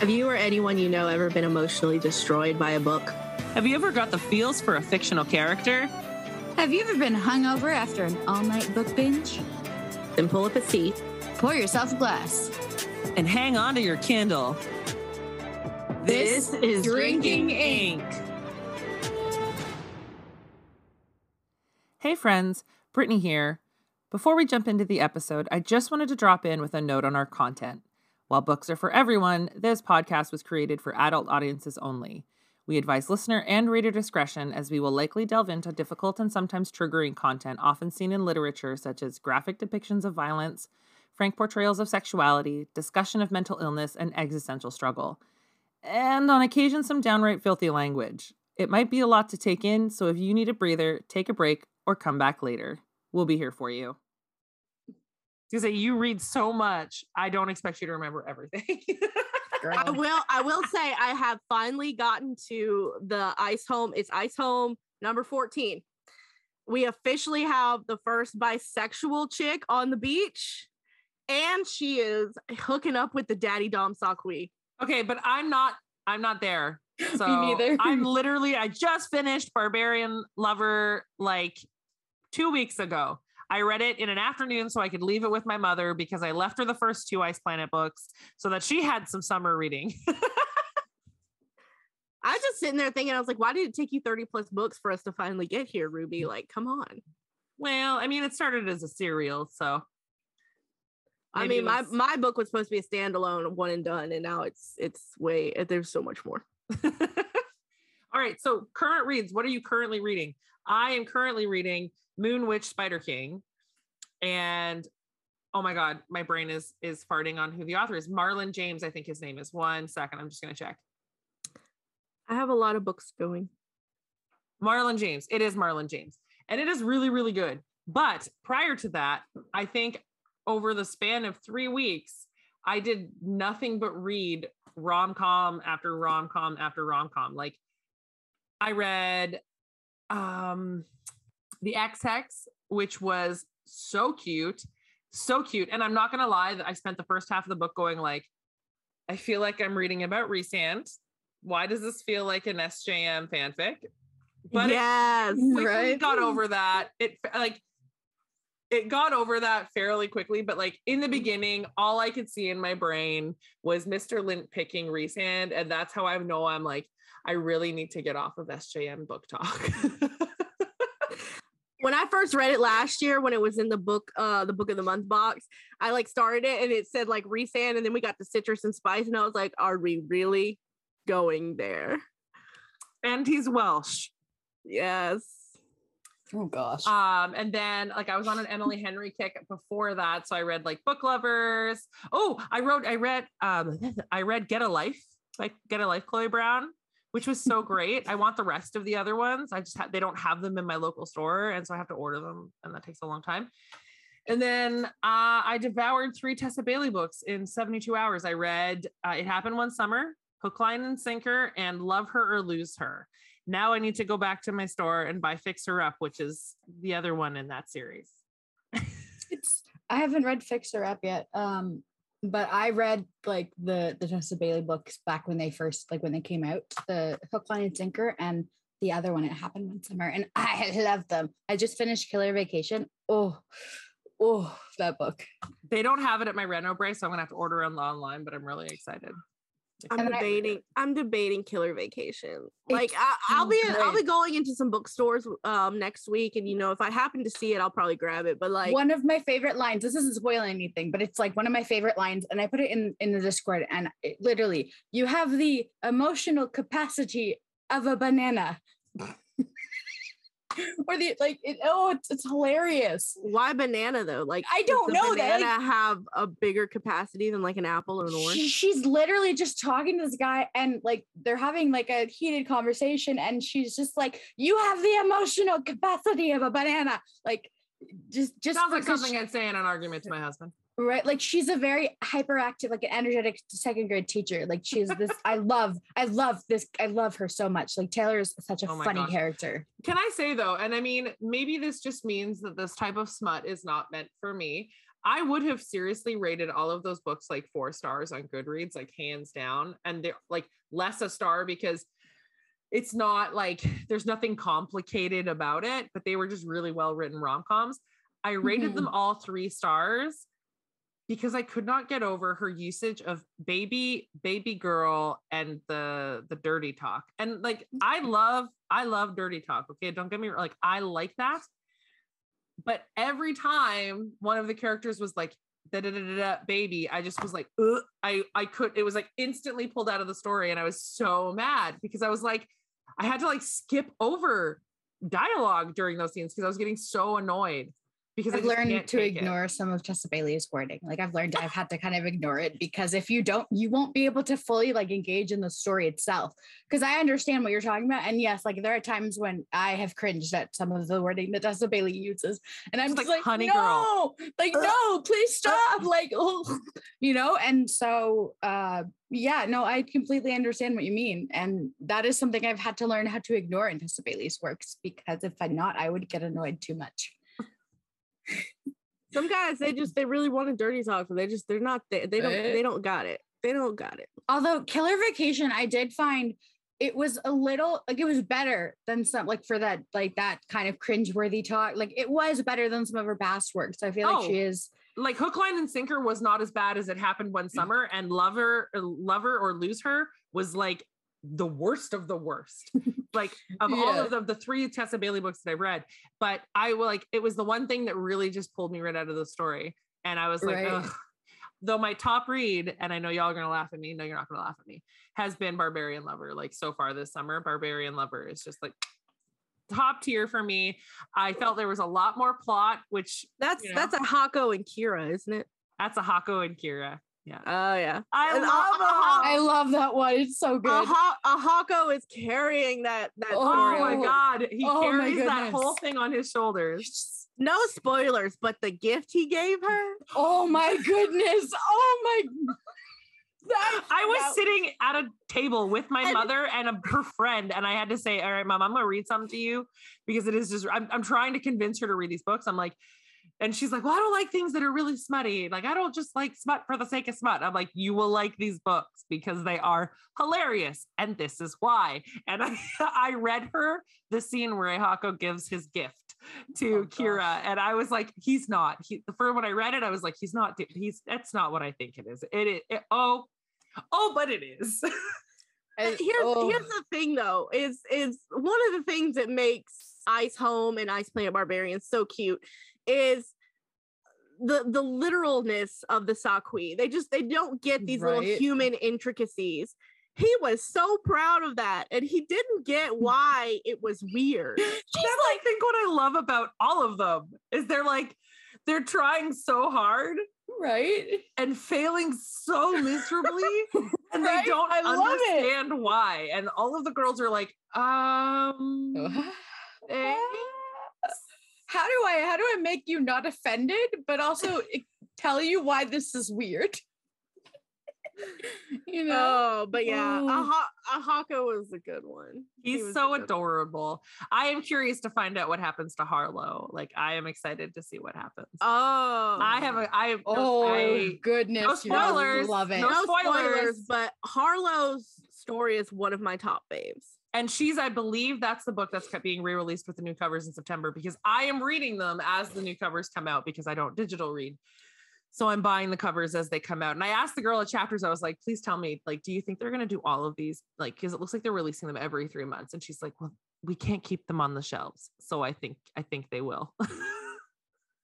Have you or anyone you know ever been emotionally destroyed by a book? Have you ever got the feels for a fictional character? Have you ever been hungover after an all night book binge? Then pull up a seat, pour yourself a glass, and hang on to your Kindle. This, this is Drinking Ink. Hey, friends, Brittany here. Before we jump into the episode, I just wanted to drop in with a note on our content. While books are for everyone, this podcast was created for adult audiences only. We advise listener and reader discretion as we will likely delve into difficult and sometimes triggering content often seen in literature, such as graphic depictions of violence, frank portrayals of sexuality, discussion of mental illness, and existential struggle. And on occasion, some downright filthy language. It might be a lot to take in, so if you need a breather, take a break or come back later. We'll be here for you to say you read so much. I don't expect you to remember everything. I will. I will say I have finally gotten to the ice home. It's ice home number fourteen. We officially have the first bisexual chick on the beach, and she is hooking up with the daddy dom sa-khui. Okay, but I'm not. I'm not there. So Me neither. I'm literally. I just finished Barbarian Lover like two weeks ago. I read it in an afternoon so I could leave it with my mother because I left her the first two Ice Planet books so that she had some summer reading. I was just sitting there thinking, I was like, why did it take you 30 plus books for us to finally get here, Ruby? Like, come on. Well, I mean, it started as a serial, so I mean, my my book was supposed to be a standalone, one and done, and now it's it's way there's so much more. All right, so current reads. What are you currently reading? I am currently reading Moon Witch Spider King. And oh my god, my brain is is farting on who the author is. Marlon James, I think his name is. One second, I'm just gonna check. I have a lot of books going. Marlon James. It is Marlon James. And it is really, really good. But prior to that, I think over the span of three weeks, I did nothing but read rom com after rom com after rom com. Like I read um the Ex Hex, which was so cute, so cute. And I'm not gonna lie that I spent the first half of the book going like, I feel like I'm reading about Rhysand. Why does this feel like an SJM fanfic? But yes, it right. got over that. It like it got over that fairly quickly, but like in the beginning, all I could see in my brain was Mr. Lint picking Rhysand, and that's how I know I'm like, I really need to get off of SJM BookTok. when I first read it last year, when it was in the book, uh, the book of the month box, I like started it and it said like Rhysand, and then we got the citrus and spice, and I was like, are we really going there? And he's Welsh. Yes. Oh gosh. Um, and then like I was on an Emily Henry kick before that. So I read like book lovers. Oh, I wrote, I read um I read Get a Life, like Get a Life, Chloe Brown which was so great. I want the rest of the other ones. I just have they don't have them in my local store, and so I have to order them, and that takes a long time. And then uh, I devoured three Tessa Bailey books in 72 hours. I read uh, It Happened One Summer, Hook, Line, and Sinker, and Love Her or Lose Her. Now I need to go back to my store and buy Fix Her Up, which is the other one in that series. it's I haven't read Fix Her Up yet. Um, but I read like the the Tessa Bailey books back when they first like when they came out, the Hook, Line, and Sinker, and the other one. It happened one summer, and I love them. I just finished Killer Vacation. Oh, oh, that book. They don't have it at my Renaud-Bray, so I'm gonna have to order it online. But I'm really excited. I'm debating. I, am debating Killer Vacation. Like I, will be great. I'll be going into some bookstores um next week, and you know if I happen to see it, I'll probably grab it. But like one of my favorite lines. This isn't spoiling anything, but it's like one of my favorite lines, and I put it in in the Discord, and it, literally, you have the emotional capacity of a banana. or the like it, oh it's, it's hilarious. Why banana though? Like i don't know banana that like, have a bigger capacity than like an apple or an orange? she, she's literally just talking to this guy and like they're having like a heated conversation and she's just like you have the emotional capacity of a banana. Like just just sounds like something she, i'd say in an argument to my husband right like she's a very hyperactive like an energetic second grade teacher like she's this i love i love this i love her so much like taylor is such a oh funny gosh. character can i say though and i mean maybe this just means that this type of smut is not meant for me I would have seriously rated all of those books like four stars on Goodreads, like hands down. And they're like less a star because it's not like there's nothing complicated about it, but they were just really well written rom coms. I rated mm-hmm. them all three stars because I could not get over her usage of baby, baby girl, and the the dirty talk. And like mm-hmm. I love, I love dirty talk. Okay, don't get me wrong. like I like that. But every time one of the characters was like da da da da baby, I just was like, Ugh. I I could. It was like instantly pulled out of the story, and I was so mad because I was like, I had to like skip over dialogue during those scenes because I was getting so annoyed because I've learned to ignore it. some of Tessa Bailey's wording. Like I've learned I've had to kind of ignore it because if you don't, you won't be able to fully like engage in the story itself. Because I understand what you're talking about. And yes, like there are times when I have cringed at some of the wording that Tessa Bailey uses. And I'm just, like, like, honey no, girl. like, no, please stop. like, oh, you know, and so uh yeah, no, I completely understand what you mean. And that is something I've had to learn how to ignore in Tessa Bailey's works because if I'm not, I would get annoyed too much. Some guys, they just they really want a dirty talk, but they just they're not they, they don't they don't got it. They don't got it. Although Killer Vacation, I did find it was a little like it was better than some like for that like that kind of cringeworthy talk. Like it was better than some of her past works. I feel oh, like she oh. is like hook, line, and sinker was not as bad as it happened one mm. summer, and lover, lover or lose her was like the worst of the worst. like of yeah. all of the, the three Tessa Bailey books that I read. But I will like it was the one thing that really just pulled me right out of the story. And I was like, right. though my top read, and I know y'all are gonna laugh at me, no, you're not gonna laugh at me, has been Barbarian Lover. Like so far this summer, Barbarian Lover is just like top tier for me. I felt there was a lot more plot, which that's you know, that's a Hako and Kira, isn't it? That's Aehako and Kira. Yeah. Oh yeah. I and love a, I love that one. It's so good. A, ha- is carrying that that Oh story. Oh my god. He oh carries that whole thing on his shoulders. No spoilers, but the gift he gave her. Oh my goodness. Oh my that, I was that, sitting at a table with my and, mother and a, her friend, and I had to say, "All right, mom, I'm going to read something to you because it is just." I'm, I'm trying to convince her to read these books. I'm like, and she's like, Well, I don't like things that are really smutty. Like, I don't just like smut for the sake of smut. I'm like, You will like these books because they are hilarious. And this is why. And I, I read her the scene where Aehako gives his gift to oh, Kira. Gosh. And I was like, He's not. He, the first when I read it, I was like, He's not. He's that's not what I think it is. It, it, it oh, oh, but it is. and, here's oh. here's the thing though, is is one of the things that makes Ice Home and Ice Planet Barbarian so cute is the the literalness of the sa-khui. They just they don't get these right. little human intricacies. He was so proud of that, and he didn't get why it was weird. She's like, I think what I love about all of them is they're like they're trying so hard, right, and failing so miserably, and right? they don't I understand why. And all of the girls are like, um. eh how do I how do I make you not offended, but also tell you why this is weird? you know. Oh, but yeah, Aha- Aehako was a good one. He's he so adorable. One. I am curious to find out what happens to Harlow. Like, I am excited to see what happens. Oh, I have a. I have oh I, goodness, no spoilers. love it. No, no spoilers. spoilers. But Harlow's story is one of my top faves. And she's, I believe that's the book that's being re-released with the new covers in September because I am reading them as the new covers come out because I don't digital read. So I'm buying the covers as they come out. And I asked the girl at chapters, I was like, please tell me, like, do you think they're gonna do all of these? Like, because it looks like they're releasing them every three months. And she's like, Well, we can't keep them on the shelves. So I think I think they will.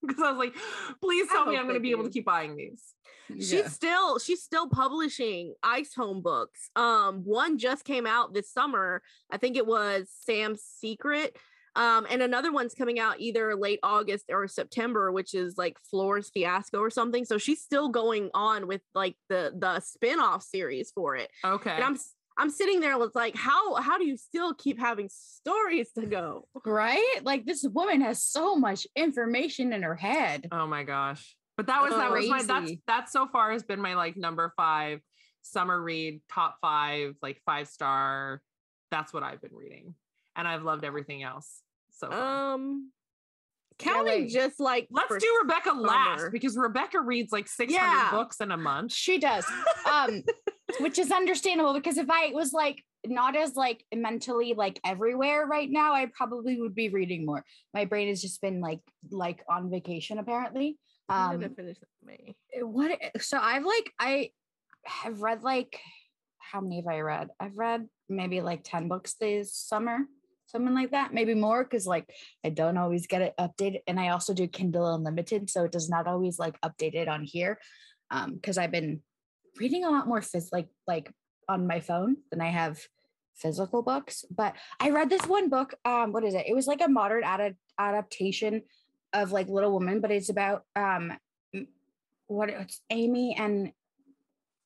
because I was like, please tell me I'm going to be able to keep buying these. She's yeah. still she's still publishing Ice Home books. Um, one just came out this summer. I think it was Sam's Secret. Um, and another one's coming out either late August or September, which is like Floor's Fiasco or something. So she's still going on with like the the spin-off series for it. Okay. And I'm I'm sitting there with like, how how do you still keep having stories to go? Right? Like this woman has so much information in her head. Oh my gosh. But that was that was my that's that so far has been my like number five summer read, top five, like five star. That's what I've been reading. And I've loved everything else. So far. um counting like- just like Let's do Rebecca last because Rebecca reads like 600 Yeah. books in a month. She does. Um, which is understandable because if I was like not as like mentally like everywhere right now, I probably would be reading more. My brain has just been like like on vacation apparently. Um finish May. what so I've like I have read like how many have I read? I've read maybe like 10 books this summer, something like that, maybe more because like I don't always get it updated. And I also do Kindle Unlimited, so it does not always like update it on here. Um, because I've been reading a lot more phys like like on my phone than I have physical books. But I read this one book. Um, what is it? It was like a modern ad- adaptation of like Little Woman, but it's about um what it's Amy and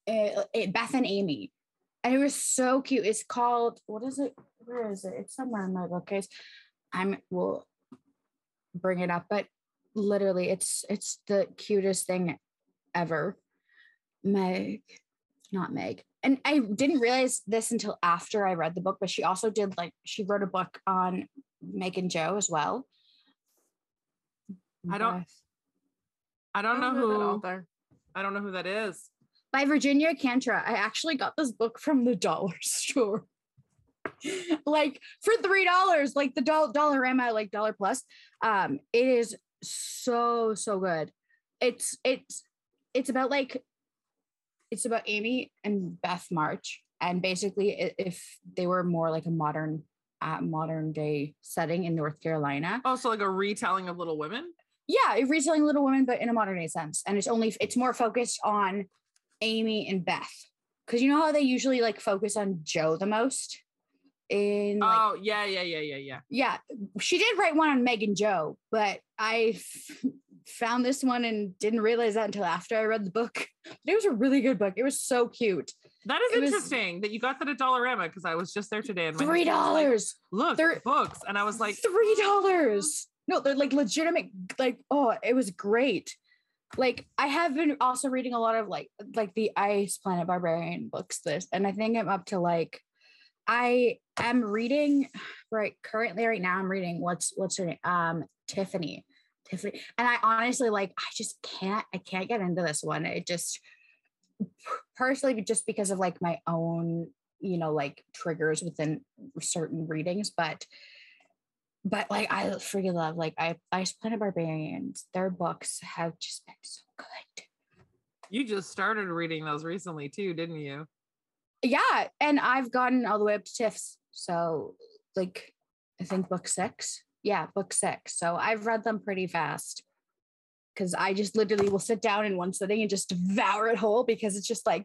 it, Beth and Amy. And it was so cute. It's called what is it? Where is it? It's somewhere in my bookcase. I'm will bring it up, but literally it's it's the cutest thing ever. Meg, not Meg. And I didn't realize this until after I read the book, but she also did like she wrote a book on Meg and Jo as well. I don't- Beth- I don't know who that who author. I don't know who that is. by Virginia Kantra. I actually got this book from the dollar store. like for three dollars, like the dollar Dollarama, like dollar plus. Um, it is so so good. It's it's it's about like it's about Amy and Beth March, and basically if they were more like a modern uh, modern day setting in North Carolina. Oh, so like a retelling of Little Women? Yeah, it retelling Little Women, but in a modern day sense, and it's only it's more focused on Amy and Beth, because you know how they usually like focus on Jo the most. In like, oh, yeah, yeah, yeah, yeah, yeah. yeah, she did write one on Meg and Jo, but I f- found this one and didn't realize that until after I read the book. It was a really good book. It was so cute. That is It was- interesting that you got that at Dollarama because I was just there today and Three was like, dollars. Look, They're- books, and I was like, three dollars. No, they're like legitimate. Like, oh, it was great. Like, I have been also reading a lot of like like the Ice Planet Barbarian books. This, and I think I'm up to like, I am reading right currently right now. I'm reading what's what's her name? Um, Tiffany. Tiffany, and I honestly like. I just can't. I can't get into this one. It just personally, just because of like my own, you know, like triggers within certain readings, but but like I freaking love like I Ice Planet Barbarians. Their books have just been so good. You just started reading those recently too, didn't you? Yeah, and I've gotten all the way up to Tiff's. So like I think book six. Yeah, book six. So I've read them pretty fast. Cause I just literally will sit down in one sitting and just devour it whole because it's just like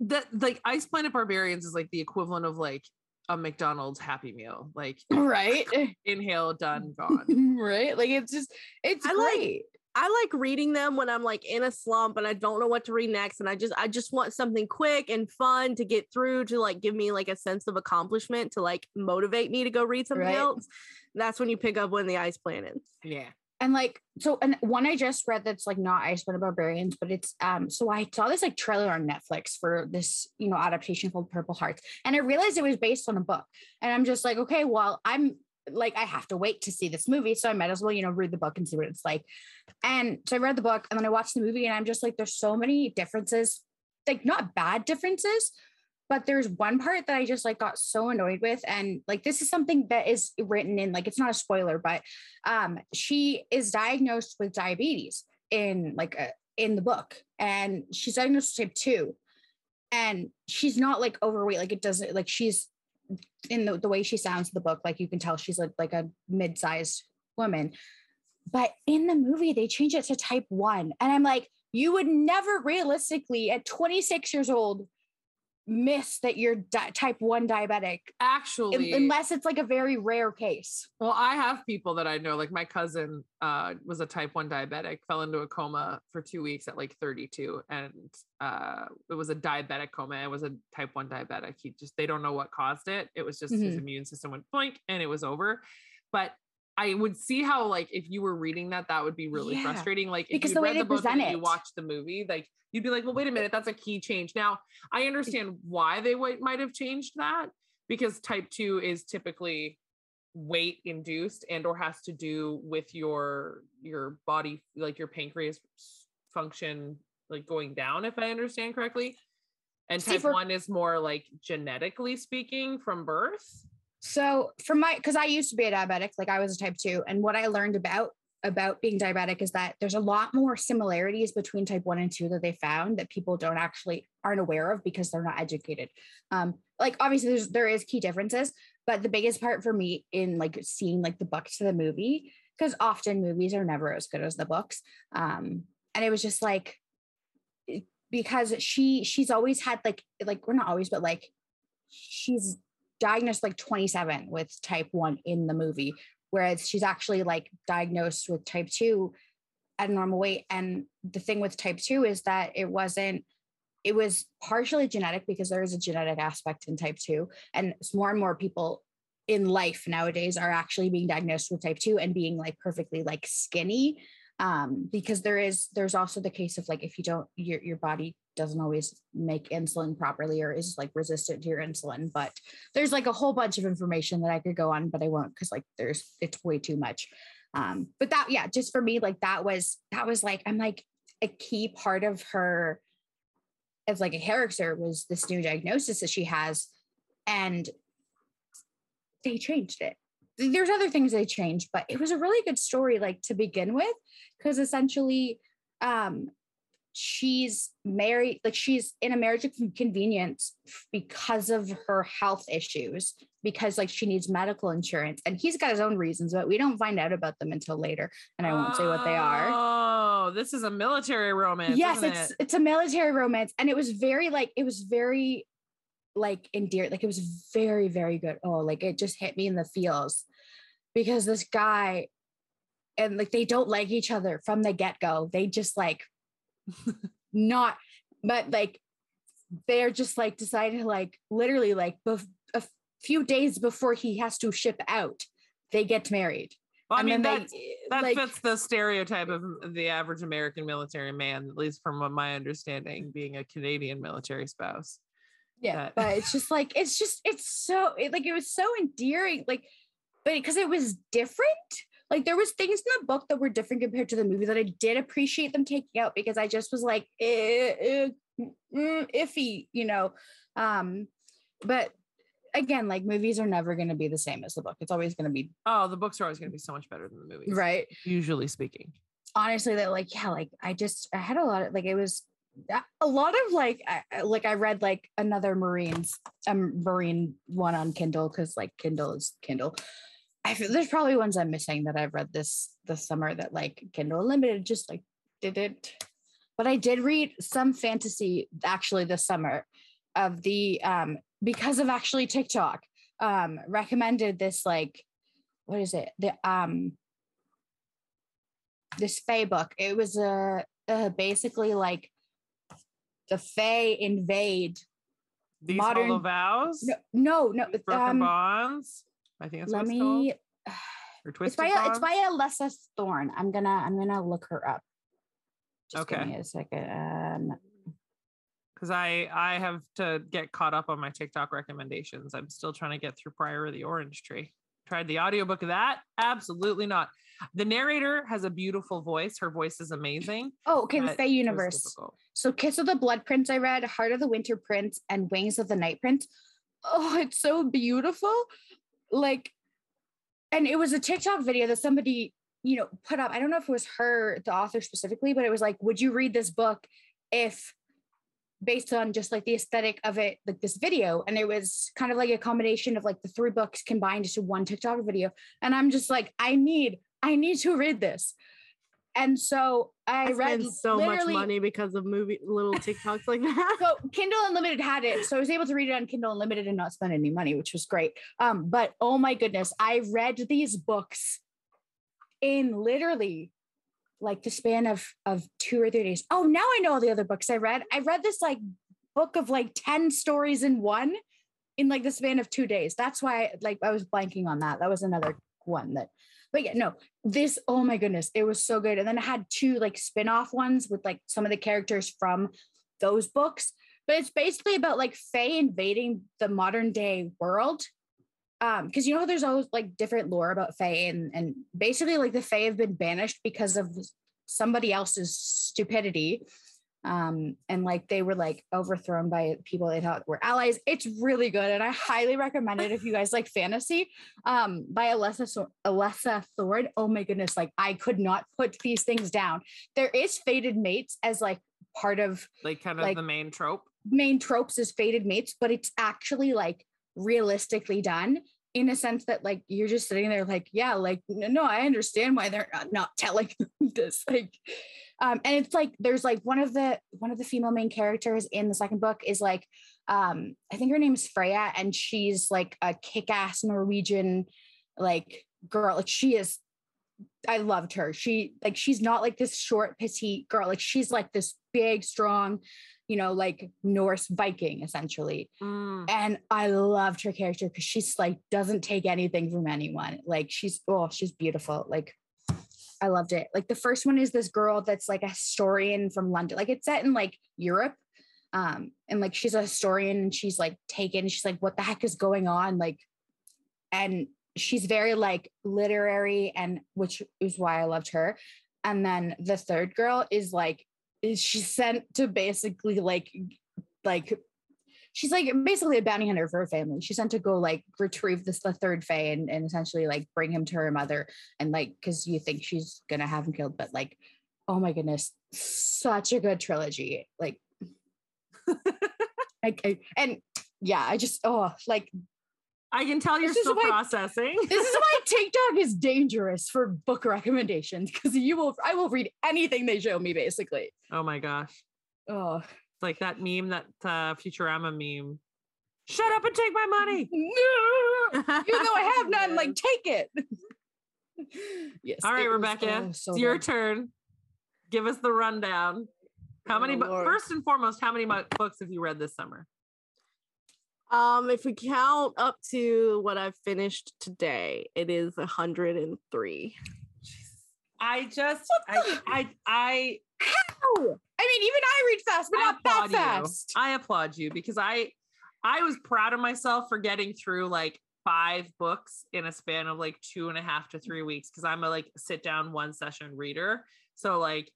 That like Ice Planet Barbarians is like the equivalent of like a McDonald's Happy Meal. Like right. inhale, done, gone. right. Like it's just it's I like- great. I like reading them when I'm like in a slump and I don't know what to read next and I just I just want something quick and fun to get through to like give me like a sense of accomplishment to like motivate me to go read something Right. else. That's when you pick up when the ice planet. Yeah. and like so and one i just read that's like not ice Planet barbarians but it's um so i saw this like trailer on netflix for this you know adaptation called purple hearts and i realized it was based on a book and i'm just like okay well i'm like i have to wait to see this movie so i might as well you know read the book and see what it's like. And so i read the book and then i watched the movie and i'm just like there's so many differences like not bad differences but there's one part that i just like got so annoyed with and like this is something that is written in like it's not a spoiler but um she is diagnosed with diabetes in like a, in the book and she's diagnosed with type 2 and she's not like overweight like it doesn't like she's in the, the way she sounds in the book like you can tell she's like like a mid-sized woman. But in the movie they change it to type 1 and i'm like you would never realistically at 26 years old miss that you're di- type 1 diabetic Actually, unless it's like a very rare case well, I have people that I know, like my cousin uh, was a type 1 diabetic, fell into a coma for two weeks at like 32. And uh, it was a diabetic coma. It was a type 1 diabetic. He just, they don't know what caused it. It was just his Mhm. immune system went blank and it was over. But I would see how, like, if you were reading that, that would be really Yeah, frustrating. Like, because if the you way read the book and present you it. watched the movie, like, you'd be like, well, wait a minute, that's a key change. Now, I understand why they would, might have changed that because type 2 is typically weight induced and or has to do with your your body like your pancreas function like going down if i understand correctly and See, type for- 1 is more like genetically speaking from birth So for my, because I used to be a diabetic, like I was a type two, and what I learned about about being diabetic is that there's a lot more similarities between type one and two that they found that people don't actually aren't aware of because they're not educated. Um, like obviously there's there is key differences, but the biggest part for me in like seeing like the books to the movie, because often movies are never as good as the books. Um, and it was just like because she she's always had like like we're not always, but like she's diagnosed like 27 with type 1 in the movie whereas she's actually like diagnosed with type 2 at a normal weight. And the thing with type 2 is that it wasn't it was partially genetic because there is a genetic aspect in type 2 and more and more people in life nowadays are actually being diagnosed with type 2 and being like perfectly like skinny um because there is there's also the case of like if you don't your your body doesn't always make insulin properly or is like resistant to your insulin but there's like a whole bunch of information that I could go on but I won't because like there's it's way too much. Um but that yeah just for me like that was that was like I'm like a key part of her as like a character was this new diagnosis that she has and they changed it there's other things they changed but it was a really good story like to begin with because essentially um she's married like she's in a marriage of convenience because of her health issues because like she needs medical insurance and he's got his own reasons but we don't find out about them until later and i won't say what they are oh this is a military romance yes it's it? it's a military romance and it was very like it was very like endeared like it was very very good. Oh like it just hit me in the feels because this guy and like they don't like each other from the get-go. They just like not but like they're just like decided to like literally like bef- a few days before he has to ship out they get married. Well, I mean that that like- fits the stereotype of the average American military man, at least from what my understanding, being a Canadian military spouse. Yeah that- but it's just like it's just it's so it, like it was so endearing like but because it was different like there was things in the book that were different compared to the movie that i did appreciate them taking out because i just was like eh, eh, mm, iffy you know? Um but again like movies are never going to be the same as the book. It's always going to be Oh, the books are always going to be so much better than the movies, right. Usually speaking. honestly that like yeah like i just i had a lot of like it was a lot of like I, like i read like another marines um marine one on kindle because like kindle is kindle. I feel there's probably ones i'm missing that i've read this this summer that like kindle unlimited just like didn't. But i did read some fantasy actually this summer of the um because of actually tiktok um recommended this like what is it? The um this Fae book. It was a uh, basically like the Fae invade. These Modern- hollow vows, No, no, no. broken Um, bonds. I think that's let what it's me. Or It's by bonds. it's by Alessa Thorn. I'm gonna I'm gonna look her up. Just give me a second. Um, because I I have to get caught up on my TikTok recommendations. I'm still trying to get through Priory of the Orange Tree. Tried the audiobook of that? Absolutely not. The narrator has a beautiful voice. Her voice is amazing. oh, okay. The but Fae universe. So Kiss of the Blood Prince I read, Heart of the Winter Prince, and Wings of the Night Prince. Oh, it's so beautiful. Like, and it was a TikTok video that somebody, you know, put up. I don't know if it was her, the author specifically, but it was like, would you read this book if based on just like the aesthetic of it, like this video? And it was kind of like a combination of like the three books combined into one TikTok video. And I'm just like, I need, I need to read this. And so I, I read so much money because of movie little TikToks like that. so Kindle Unlimited had it, so I was able to read it on Kindle Unlimited and not spend any money, which was great. Um, but oh my goodness, I read these books in literally like the span of of two or three days. Oh, now I know all the other books I read. I read this like book of like 10 stories in one in like the span of two days. That's why like I was blanking on that. That was another one that but yeah, no, this, oh my goodness, it was so good. And then it had two like spin-off ones with like some of the characters from those books. But it's basically about like Fae invading the modern day world. um because you know how there's always like different lore about Fae and and basically like the Fae have been banished because of somebody else's stupidity um and like they were like overthrown by people they thought were allies. It's really good and i highly recommend it if you guys like fantasy. Um by alessa alessa thorn oh my goodness like i could not put these things down. There is fated mates as like part of Like kind of Like- the main trope. main tropes is fated mates, but it's actually like realistically done in a sense that like you're just sitting there like, yeah, like no, I understand why they're not, not telling this. Like, um, and it's like there's like one of the one of the female main characters in the second book is like um I think her name is Freya and she's like a kick-ass Norwegian like girl. Like she is I loved her. She like she's not like this short petite girl. Like she's like this big, strong, you know, like Norse Viking essentially. Mm. And I loved her character because she's like doesn't take anything from anyone. Like she's oh, she's beautiful. Like I loved it. Like the first one is this girl that's like a historian from London. Like it's set in like Europe. Um, and like she's a historian and she's like taken, she's like, what the heck is going on? Like, and she's very like literary and which is why I loved her. And then the third girl is like, is she's sent to basically like like she's like basically a bounty hunter for her family. She's sent to go like retrieve this the third Fae and, and essentially like bring him to her mother and like because you think she's gonna have him killed, but like, oh my goodness, such a good trilogy. Like like I- and yeah, I just oh like I can tell you're This still why- processing. this is why TikTok is dangerous for book recommendations because you will I will read anything they show me basically. oh my gosh. Oh It's like that meme, that uh, Futurama meme. Shut up and take my money. no, even though I have none, like take it. yes. All right, Rebecca, so it's your good. turn. Give us the rundown. How many? Oh, bu- first and foremost, how many books have you read this summer? Um, if we count up to what I've finished today, it is 103. I just, I, I, I, Ow! I mean, even I read fast, but I not that applaud you. fast. I applaud you because I, I was proud of myself for getting through like five books in a span of like two and a half to three weeks because I'm a like sit down one session reader. So like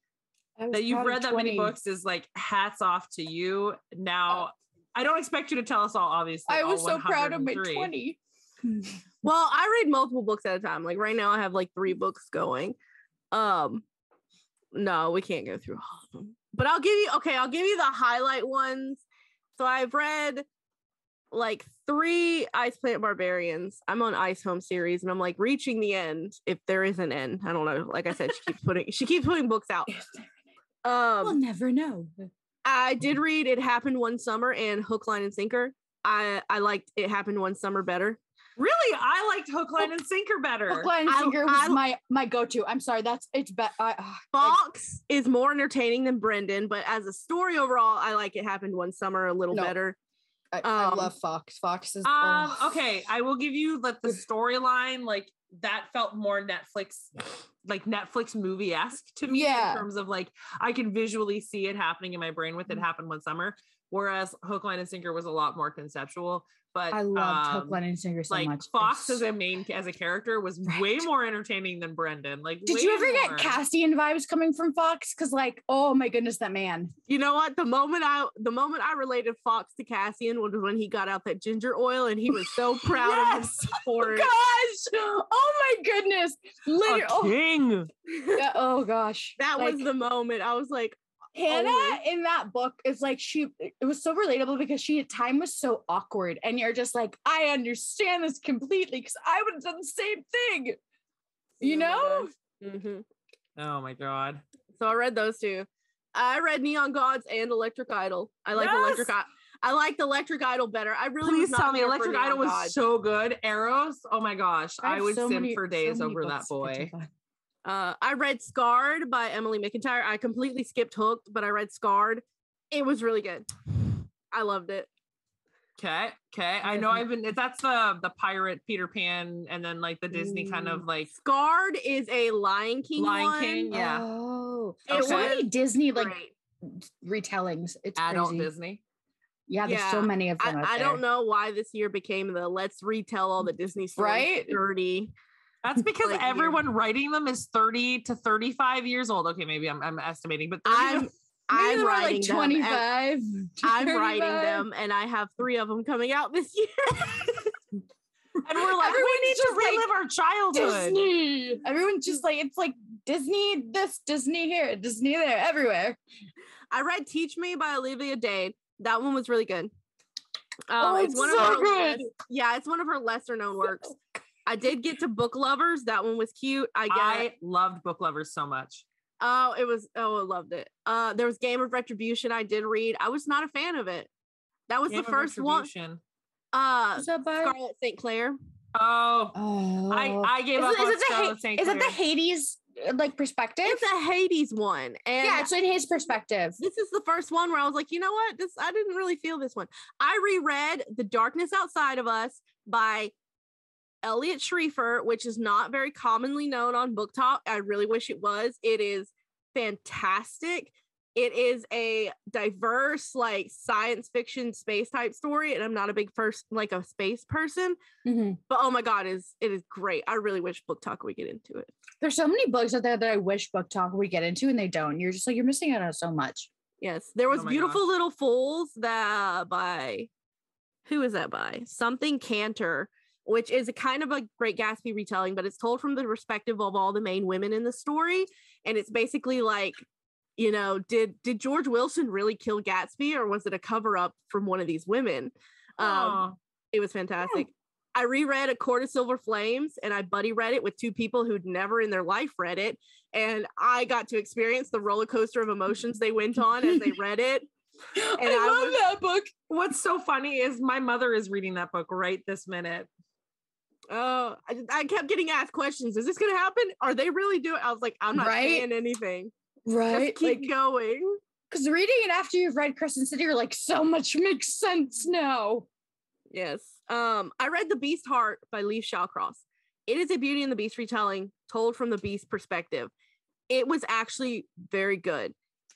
that you've read that many books is like hats off to you. Now, I don't expect you to tell us all, obviously. I was so proud of my 20. Well, I read multiple books at a time. Like right now I have like three books going. Um no, we can't go through all of them. But I'll give you okay, I'll give you the highlight ones. So I've read like three Ice Planet Barbarians. I'm on Ice Home series and I'm like reaching the end if there is an end. I don't know. Like I said, she keeps putting she keeps putting books out. we'll Um never know. I did read It Happened One Summer and Hook, Line, and Sinker. I I liked It Happened One Summer better. Really? I liked Hook, Line, and Sinker better. Hook, line, and I- sinker was I- my my go to. I'm sorry, that's it's bet. I, uh, like, Fox is more entertaining than Brendan, but as a story overall, I like It Happened One Summer a little No. better. I, I um, love Fox. Fox is Um, oh. okay, I will give you like the storyline, like that felt more Netflix, like Netflix movie esque to me Yeah. in terms of like I can visually see it happening in my brain with Mm. it happened one summer. Whereas Hook, Line, and Sinker was a lot more conceptual. But I loved um, Hook, line, and sinker so like much. Fox It's- as a main as a character was way more entertaining than Brendan. Like, Did you ever more. get Cassian vibes coming from Fox? Because like, oh my goodness, that man. You know what? The moment I the moment I related Fox to Cassian was when he got out that ginger oil and he was so proud of Yes! himself for it. Gosh, oh my goodness, literally. Oh, king? oh gosh, that was the moment. I was like, Hannah Oh. in that book is like she it was so relatable because she at time was so awkward and you're just like I understand this completely because I would have done the same thing. You Oh my know? gosh. Mhm. Oh my god. So I read those two. I read Neon Gods and Electric Idol. I like Electric Idol. I liked Electric Idol better. I really was Please tell me, Electric Idol was Gods. so good. Eros, oh my gosh, I, have would so sim many- for days many over that books to get boy. To find. Uh, I read Scarred by Emily McIntyre. I completely skipped Hooked, but I read Scarred. It was really good. I loved it. Okay, okay. I know. I've been. That's the the pirate Peter Pan, and then like the Disney kind of Mm. like Scarred is a Lion King. Lion one. King, yeah. Oh, It there's so many Disney like Great. retellings. It's adult crazy. Disney. Yeah, there's so many of them. out I, I don't know why this year became the let's retell all the Disney stories Right? dirty. That's because Like, yeah. everyone writing them is 30 to 35 years old. Okay, maybe I'm, I'm estimating, but I'm Maybe I'm they were writing like them. and 25. I'm writing them, and I have three of them coming out this year. and we're like, we need to just like, relive our childhood. Disney. Everyone's just like, it's like Disney this, Disney here, Disney there, everywhere. I read "Teach Me" by Olivia Dade. That one was really good. Um, Oh, it's it's one so of her good. less- yeah, it's one of her lesser known works. I did get to Book Lovers. That one was cute. I get. I loved book lovers so much. Oh, it was. Oh, I loved it. Uh, there was Game of Retribution. I did read. I was not a fan of it. That was Game the of first one. Retribution. Uh, What's that by? Scarlett St. Clair. Oh, Oh. I, I gave is, up it, on is, it the, Scarlett Ha- St. is it the Hades like perspective? It's a Hades one, and yeah, it's in his perspective. this is the first one where I was like, you know what? This I didn't really feel this one. I reread The Darkness Outside of Us by Eliot Schrefer, which is not very commonly known on BookTok. I really wish it was. It is fantastic. It is a diverse, like science fiction space type story, and I'm not a big first like a space person, Mhm. but oh my god, is it is great. I really wish BookTok would get into it. There's so many books out there that I wish BookTok would get into, and they don't. You're just like you're missing out on so much. Yes, there was Oh beautiful gosh. little fools that by who is that by something Cantor, which is a kind of a Great Gatsby retelling, but it's told from the perspective of all the main women in the story, and it's basically like, you know, did did George Wilson really kill Gatsby, or was it a cover up from one of these women? Um, it was fantastic. I reread A Court of Silver Flames and I buddy read it with two people who'd never in their life read it. And I got to experience the roller coaster of emotions they went on as they read it. I, I love was- that book. What's so funny is my mother is reading that book right this minute. Oh, I, I kept getting asked questions. Is this going to happen? Are they really doing? I was like, I'm not Right? saying anything. Right. Just keep going. because reading it after you've read Crescent City, you're like, so much makes sense now. Yes. Um, I read The Beast Heart by Leife Shallcross. It is a Beauty and the Beast retelling told from the beast perspective. It was actually very good.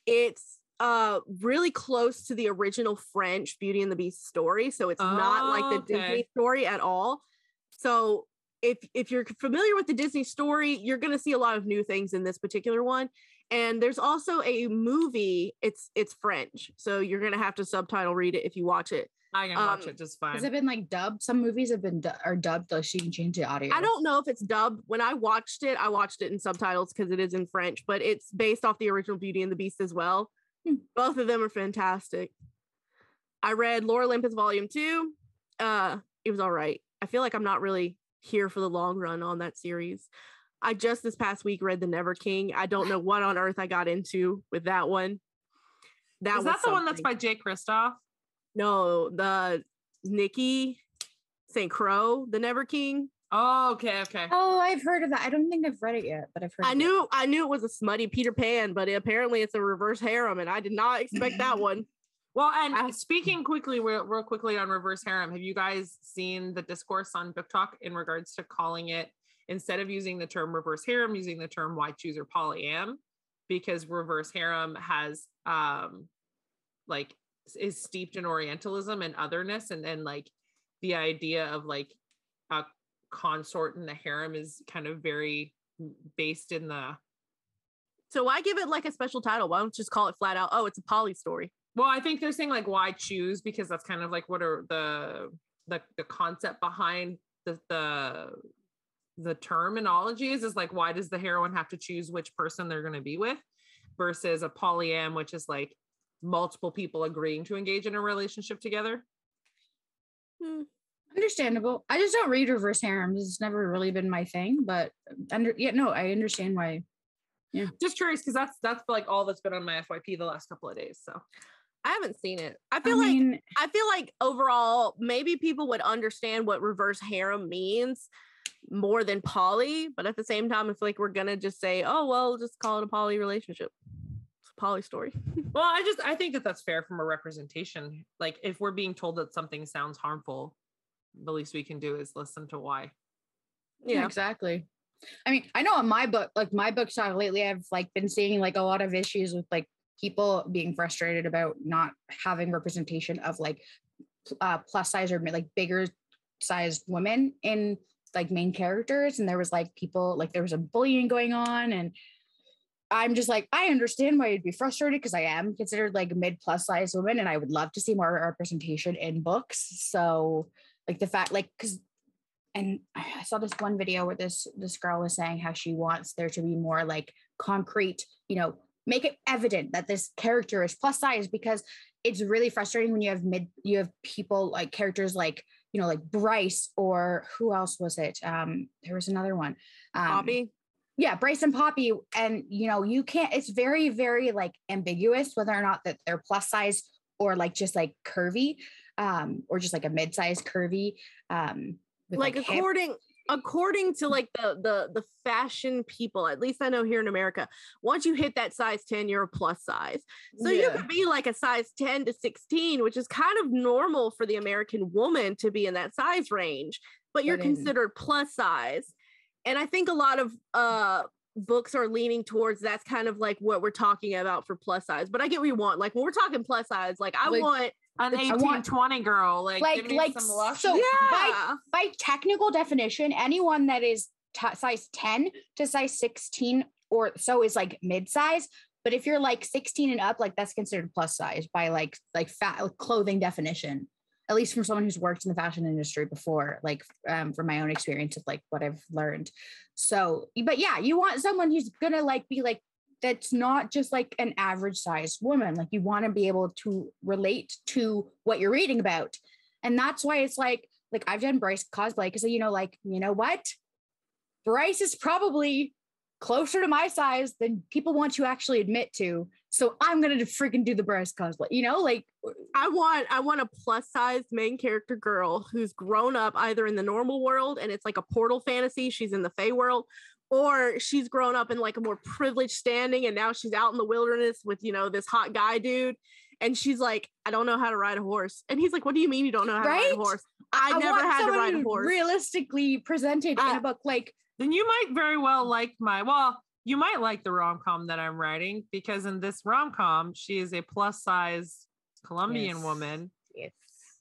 It's uh really close to the original French Beauty and the Beast story, so it's not like the Okay. Disney story at all. So if if you're familiar with the Disney story, you're going to see a lot of new things in this particular one. And there's also a movie. It's it's French, so you're going to have to subtitle read it if you watch it. I can watch Um, it just fine. Has it been like dubbed? Some movies have been du- are dubbed, though, so you can change the audio. I don't know if it's dubbed. When I watched it, I watched it in subtitles because it is in French, but it's based off the original Beauty and the Beast as well. Hmm. Both of them are fantastic. I read Lore Olympus Volume 2. Uh, it was all right. I feel like I'm not really here for the long run on that series. I just this past week read The Never King. I don't know what on earth I got into with that one. That Is was that the one that's by Jay Kristoff? no the Nikki St. Crow, The Never King. Oh, okay, okay. Oh, I've heard of that. I don't think I've read it yet, but I've heard. I of it. knew I knew it was a smutty Peter Pan, but apparently it's a reverse harem, and I did not expect that one. Well, and speaking quickly, real, real quickly on reverse harem, have you guys seen the discourse on BookTok in regards to calling it instead of using the term reverse harem, using the term why choose or polyam? Because reverse harem has um like is steeped in Orientalism and otherness, and then like the idea of like a consort in the harem is kind of very based in the So why give it like a special title? Why don't you just call it flat out? Oh, it's a poly story. Well, I think they're saying like why choose because that's kind of like what are the the the concept behind the the the terminology is is like why does the heroine have to choose which person they're going to be with versus a polyam which is like multiple people agreeing to engage in a relationship together. Hmm. Understandable. I just don't read reverse harems. It's never really been my thing, but under yeah, no, I understand why. Yeah. Just curious because that's that's like all that's been on my FYP the last couple of days. So I haven't seen it. I I feel like mean, I feel like overall, maybe people would understand what reverse harem means more than poly, but at the same time, I feel like we're gonna just say, oh well, just call it a poly relationship. It's a poly story. well, I just I think that that's fair from a representation. Like if we're being told that something sounds harmful, the least we can do is listen to why. yeah, Yeah. exactly. I mean, I know in my book, like my BookTok lately, I've like been seeing like a lot of issues with like people being frustrated about not having representation of like uh, plus size or like bigger sized women in like main characters and there was like people like there was a bullying going on and I'm just like, I understand why you'd be frustrated because I am considered like mid plus size woman and I would love to see more representation in books. So, like the fact, like, because, and I saw this one video where this this girl was saying how she wants there to be more like concrete, you know, make it evident that this character is plus size because it's really frustrating when you have mid, you have people like characters like, you know, like Bryce or who else was it? Um, there was another one. Um, Poppy yeah bryce and poppy and you know you can't it's very very like ambiguous whether or not that they're plus size or like just like curvy um or just like a mid-size curvy um like, like according hip. According to like the the the fashion people at least i know here in america once you hit that size 10 you're a plus size so yeah. you could be like a size 10 to 16 which is kind of normal for the american woman to be in that size range but you're considered plus size and I think a lot of uh books are leaning towards that's kind of like what we're talking about for plus size. But I get what you want. Like when we're talking plus size, like I like, want an 18, want, 20 girl. Like, like, like so yeah. by, by technical definition, anyone that is t- size 10 to size 16 or so is like mid size. But if you're like 16 and up, like that's considered plus size by like like fat clothing definition at least from someone who's worked in the fashion industry before, like um, from my own experience of like what I've learned. So, but yeah, you want someone who's gonna like be like that's not just like an average sized woman. Like you want to be able to relate to what you're reading about. And that's why it's like, like I've done Bryce cosplay because you know, like, you know what? Bryce is probably closer to my size than people want to actually admit to. So I'm gonna freaking do the Bryce cosplay. You know, like I want I want a plus size main character girl who's grown up either in the normal world and it's like a portal fantasy. She's in the Fae world, or she's grown up in like a more privileged standing and now she's out in the wilderness with you know this hot guy dude. And she's like, I don't know how to ride a horse. And he's like, What do you mean you don't know how right? to ride a horse? I, I never had to ride a horse. Realistically presented uh, in a book, like then you might very well like my well you might like the rom-com that I'm writing because in this rom-com, she is a plus size Colombian yes. woman. Yes.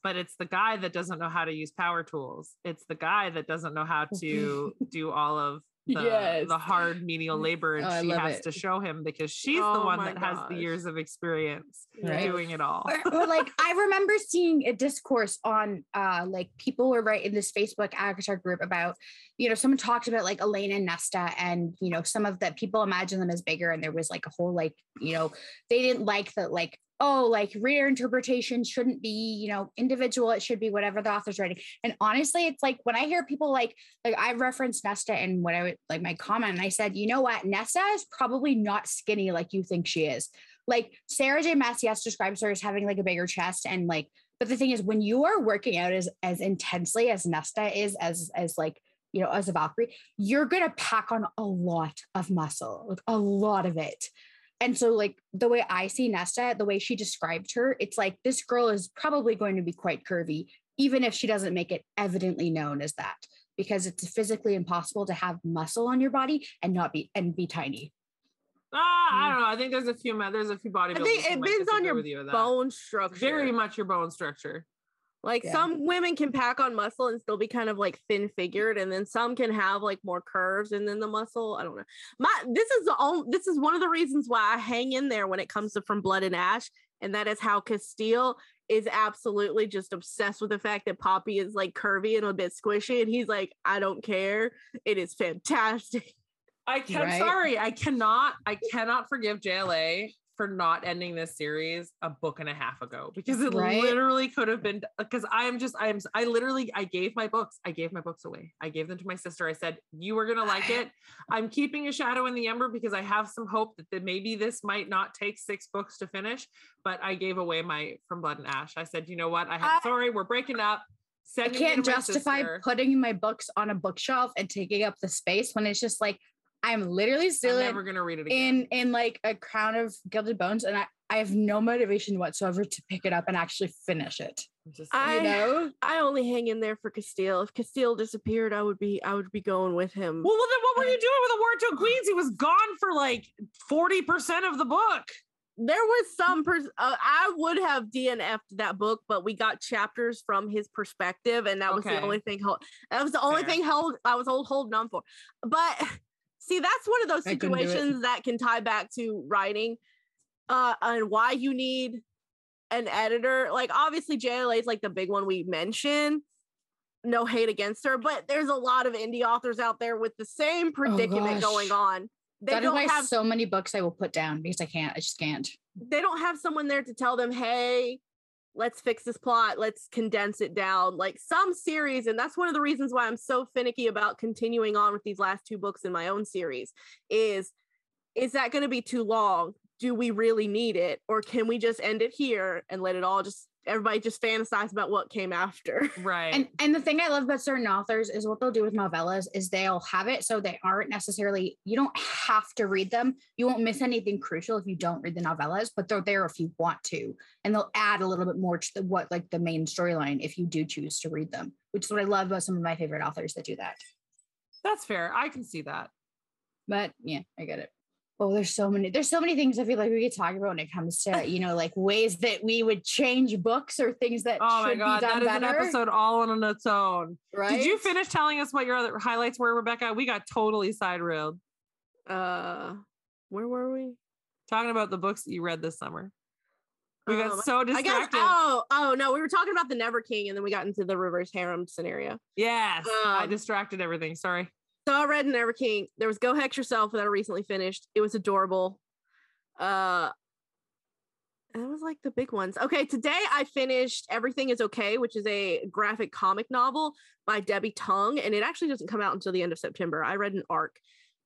But it's the guy that doesn't know how to use power tools. It's the guy that doesn't know how to do all of the, yes. the hard menial labor and oh, she has it. to show him because she's oh the one that gosh. has the years of experience right. doing it all. Or, or like I remember seeing a discourse on uh like people were right in this Facebook ACOTAR group about, you know, someone talked about like Elain and Nesta and you know, some of the people imagine them as bigger and there was like a whole like, you know, they didn't like that like oh, like reader interpretation shouldn't be, you know, individual. It should be whatever the author's writing. And honestly, it's like when I hear people like, like I referenced Nesta and what I would like my comment, and I said, you know what, Nesta is probably not skinny like you think she is. Like Sarah J. Maas describes her as having like a bigger chest and like, but the thing is, when you are working out as as intensely as Nesta is, as as like you know, as a Valkyrie, you're gonna pack on a lot of muscle, like a lot of it. And so, like the way I see Nesta, the way she described her, it's like this girl is probably going to be quite curvy, even if she doesn't make it evidently known as that, because it's physically impossible to have muscle on your body and not be and be tiny. Ah, I mm. don't know. I think there's a few there's a few bodybuilders. I think it depends on your you bone structure. Very much your bone structure. Like yeah. some women can pack on muscle and still be kind of like thin figured, and then some can have like more curves and then the muscle. I don't know. My this is the only this is one of the reasons why I hang in there when it comes to From Blood and Ash, and that is how Casteel is absolutely just obsessed with the fact that Poppy is like curvy and a bit squishy, and he's like, I don't care. It is fantastic. I can, right? sorry, I cannot, I cannot forgive JLA for not ending this series a book and a half ago because it right? literally could have been because I'm just I'm I literally I gave my books I gave my books away. I gave them to my sister. I said you were gonna like it. I'm keeping a shadow in the ember because I have some hope that, that maybe this might not take six books to finish but I gave away my from blood and ash. I said you know what? I have sorry we're breaking up. I can't justify putting my books on a bookshelf and taking up the space when it's just like I'm literally still I'm never gonna read it again. in in like a crown of gilded bones, and I, I have no motivation whatsoever to pick it up and actually finish it. Just, I you know, I only hang in there for Casteel. If Casteel disappeared, I would be I would be going with him. Well, well then what were you doing with the War to Queens? He was gone for like 40% of the book. there was some pers- uh, I would have DNF'd that book, but we got chapters from his perspective, and that was Okay. the only thing. Hold- that was the only Fair. thing held. I was hold, holding on for. But see, that's one of those I couldn't do it. situations that can tie back to writing, uh, and why you need an editor. Like obviously, JLA is like the big one we mentioned. No hate against her, but there's a lot of indie authors out there with the same predicament gosh. going on. They that is don't why have so many books I will put down because I can't. I just can't. they don't have someone there to tell them, hey, let's fix this plot, let's condense it down. Like some series, and that's one of the reasons why I'm so finicky about continuing on with these last two books in my own series, is is that going to be too long? Do we really need it? Or can we just end it here and let it all just everybody just fantasize about what came after? Right. And and the thing I love about certain authors is what they'll do with novellas is they'll have it so they aren't necessarily you don't have to read them. You won't miss anything crucial if you don't read the novellas, but they're there if you want to, and they'll add a little bit more to the, what like the main storyline if you do choose to read them. Which is what I love about some of my favorite authors that do that. That's fair. I can see that. But yeah, I get it. Oh, there's so many. There's so many things I feel like we could talk about when it comes to you know like ways that we would change books or things that Oh my should god, be that done is an episode all on its own. right? Did you finish telling us what your other highlights were, Rebecca? We got totally side railed Uh where were we? talking about the books that you read this summer. We got Um, so I guess distracted. oh oh no, we were talking about the Never King and then we got into the reverse harem scenario. yes, I Um, distracted everything. Sorry. So I read Never King. There was Go Hex Yourself that I recently finished. It was adorable. Uh that was like the big ones. Okay, today I finished Everything is Okay, which is a graphic comic novel by Debbie Tung, and it actually doesn't come out until the end of September. I read an arc,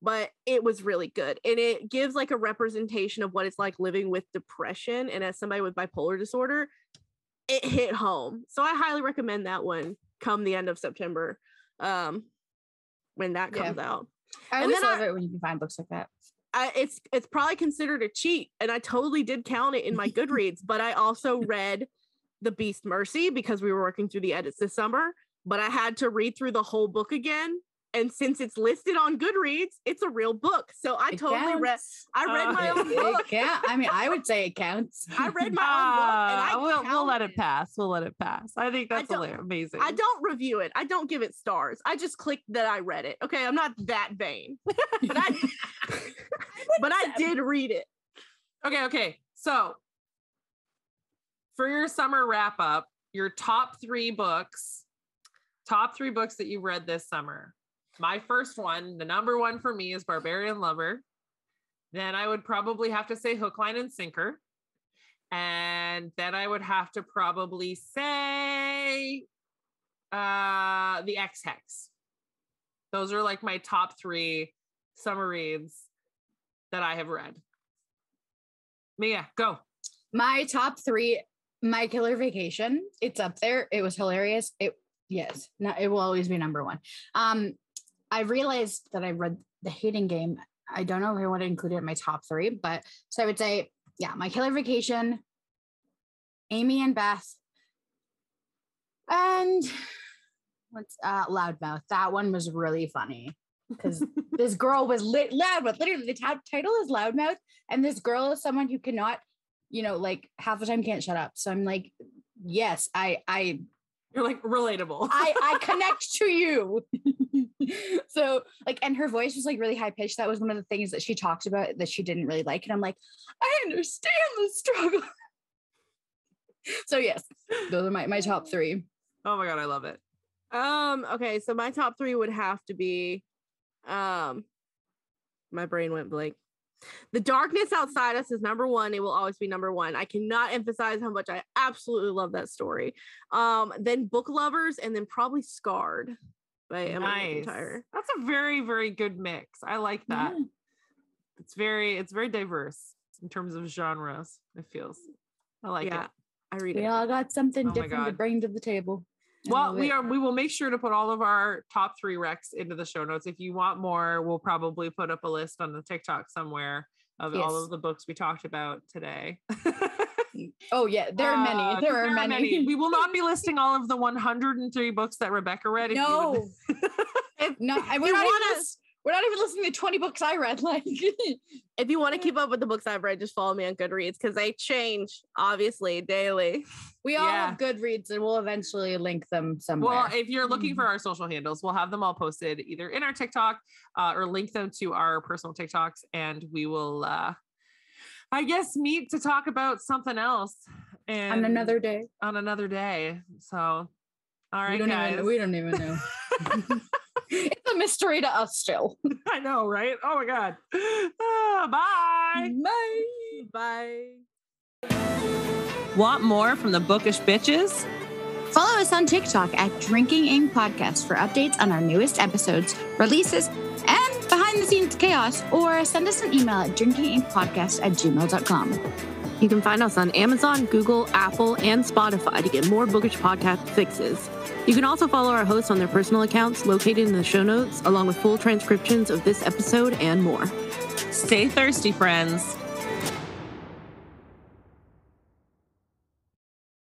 but it was really good. And it gives like a representation of what it's like living with depression. And as somebody with bipolar disorder, it hit home. So I highly recommend that one come the end of September. Um when that Yeah. comes out. I And always love I- it when you can find books like that. I, it's it's probably considered a cheat, and I totally did count it in my Goodreads. but I also read The Beast Mercy because we were working through the edits this summer. But I had to read through the whole book again, and since it's listed on Goodreads, it's a real book. So I It totally read. I read Uh, my own book. Yeah, I mean, I would say it counts. I read my own book, and I Ah, we'll, we'll let it pass. We'll let it pass. I think that's don't- hilarious. amazing. I don't review it. I don't give it stars. I just click that I read it. Okay, I'm not that vain, but I but I did read it. Okay, okay. So for your summer wrap up, your top three books, top three books that you read this summer. My first one, the number one for me is Barbarian Lover. Then I would probably have to say Hook, Line, and Sinker. And then I would have to probably say uh the Ex Hex. Those are like my top three summer reads that I have read. Mia, go. My top three, My Killer Vacation. It's up there. It was hilarious. It yes, no, it will always be number one. Um, I realized that I read The Hating Game. I don't know if I want to include it in my top three, but so I would say, yeah, My Killer Vacation, Amy and Beth, and what's uh Loudmouth. That one was really funny because this girl was lit loudmouth. Literally, the top title is loudmouth, and this girl is someone who cannot, you know, like half the time can't shut up. So I'm like, yes, I, I, You're like relatable. I, I connect to you. so like, and her voice was like really high pitched. That was one of the things that she talked about that she didn't really like, and I'm like, I understand the struggle. so yes, those are my my top three. oh my god, I love it. Um, okay, so my top three would have to be um my brain went blank. The darkness outside us is number one. It will always be number one. I cannot emphasize how much I absolutely love that story. Um, then book lovers, and then probably scarred by Emily Nice. McIntyre. That's a very, very good mix. I like that. Yeah. It's very, it's very diverse in terms of genres. It feels. I like yeah, it. I read We it. all got something Oh different to bring to the table. Well, we are. We will make sure to put all of our top three recs into the show notes. If you want more, we'll probably put up a list on the TikTok somewhere of all of the books we talked about today. Oh yeah, there are Uh, many. 'cause There are many. We will not be listing all of the 103 books that Rebecca read. if you would- No, no. I, if we're you not wanna- even list- We're not even listening to 20 books I read. Like, if you want to keep up with the books I've read, just follow me on Goodreads because they change obviously daily. we all Yeah. have Goodreads and we'll eventually link them somewhere. Well, if you're looking for our social handles, we'll have them all posted either in our TikTok uh, or link them to our personal TikToks, and we will, uh, I guess, meet to talk about something else and on another day. on another day. So, all right, we don't guys. even we don't even know. it's a mystery to us still. I know, right? Oh my god. Ah, bye. Bye. Bye. Want more from the bookish bitches? Follow us on TikTok at Drinking Ink Podcast for updates on our newest episodes, releases, and behind the scenes chaos, or send us an email at drinkinginkpodcast at gmail.com. You can find us on Amazon, Google, Apple, and Spotify to get more bookish podcast fixes. You can also follow our hosts on their personal accounts located in the show notes, along with full transcriptions of this episode and more. Stay thirsty, friends.